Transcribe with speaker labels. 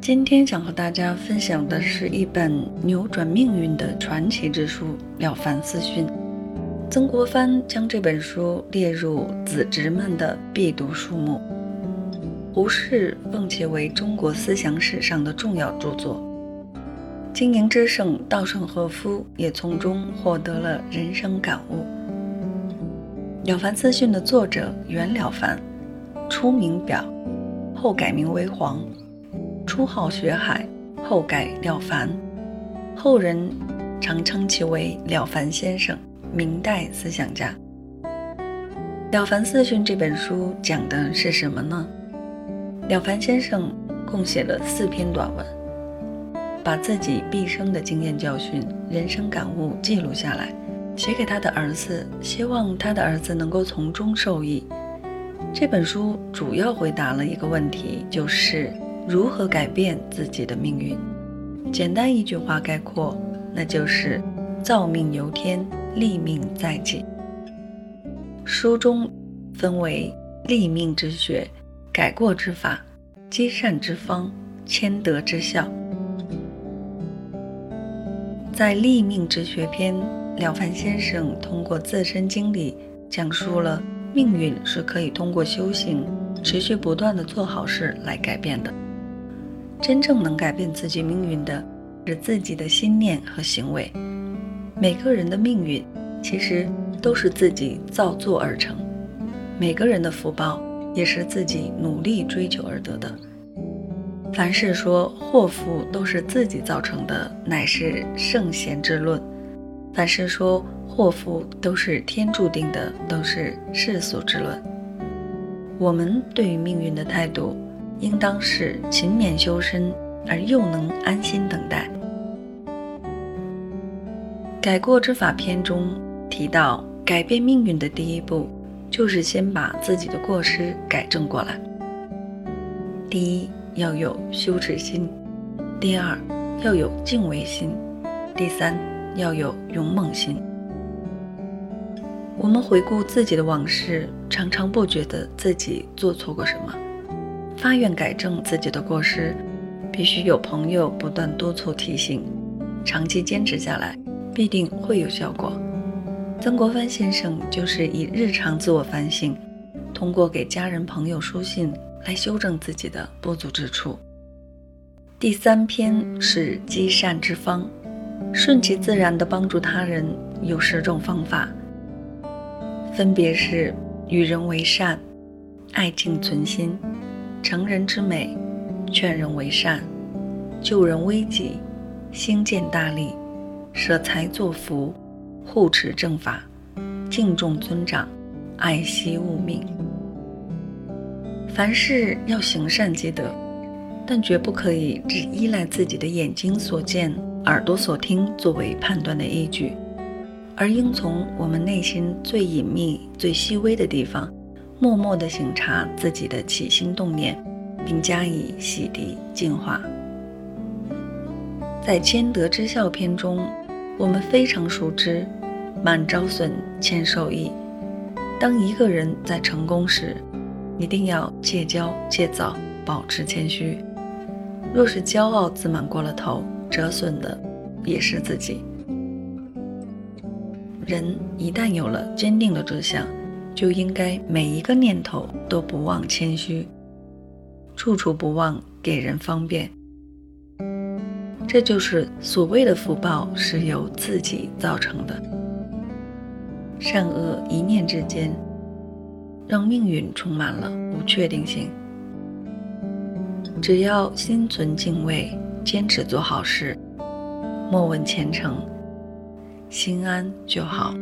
Speaker 1: 今天想和大家分享的是一本扭转命运的传奇之书《了凡四训》。曾国藩将这本书列入子侄们的必读书目，胡适奉其为中国思想史上的重要著作。经营之圣稻盛和夫也从中获得了人生感悟。《了凡四训》的作者袁了凡，初名表，后改名为黄。初号学海，后改了凡，后人常称其为了凡先生，明代思想家。《了凡四训》这本书讲的是什么呢？了凡先生共写了四篇短文，把自己毕生的经验教训、人生感悟记录下来，写给他的儿子，希望他的儿子能够从中受益。这本书主要回答了一个问题，就是。如何改变自己的命运？简单一句话概括，那就是“造命由天，立命在己”。书中分为立命之学、改过之法、积善之方、谦德之效。在立命之学篇，了凡先生通过自身经历，讲述了命运是可以通过修行、持续不断的做好事来改变的。真正能改变自己命运的是自己的心念和行为。每个人的命运其实都是自己造作而成，每个人的福报也是自己努力追求而得的。凡是说祸福都是自己造成的，乃是圣贤之论；凡是说祸福都是天注定的，都是世俗之论。我们对于命运的态度。应当是勤勉修身，而又能安心等待。改过之法篇中提到，改变命运的第一步，就是先把自己的过失改正过来。第一，要有羞耻心；第二，要有敬畏心；第三，要有勇猛心。我们回顾自己的往事，常常不觉得自己做错过什么。发愿改正自己的过失，必须有朋友不断督促提醒，长期坚持下来，必定会有效果。曾国藩先生就是以日常自我反省，通过给家人朋友书信来修正自己的不足之处。第三篇是积善之方，顺其自然地帮助他人有十种方法，分别是与人为善，爱敬存心。成人之美，劝人为善，救人危急，兴建大利，舍财作福，护持正法，敬重尊长，爱惜物命。凡事要行善积德，但绝不可以只依赖自己的眼睛所见、耳朵所听作为判断的依据，而应从我们内心最隐秘、最细微的地方。默默地省察自己的起心动念，并加以洗涤净化。在谦德之孝篇中，我们非常熟知“满招损，谦受益”。当一个人在成功时，一定要戒骄戒躁，保持谦虚。若是骄傲自满过了头，折损的也是自己。人一旦有了坚定的志向，就应该每一个念头都不忘谦虚，处处不忘给人方便。这就是所谓的福报是由自己造成的。善恶一念之间，让命运充满了不确定性。只要心存敬畏，坚持做好事，莫问前程，心安就好。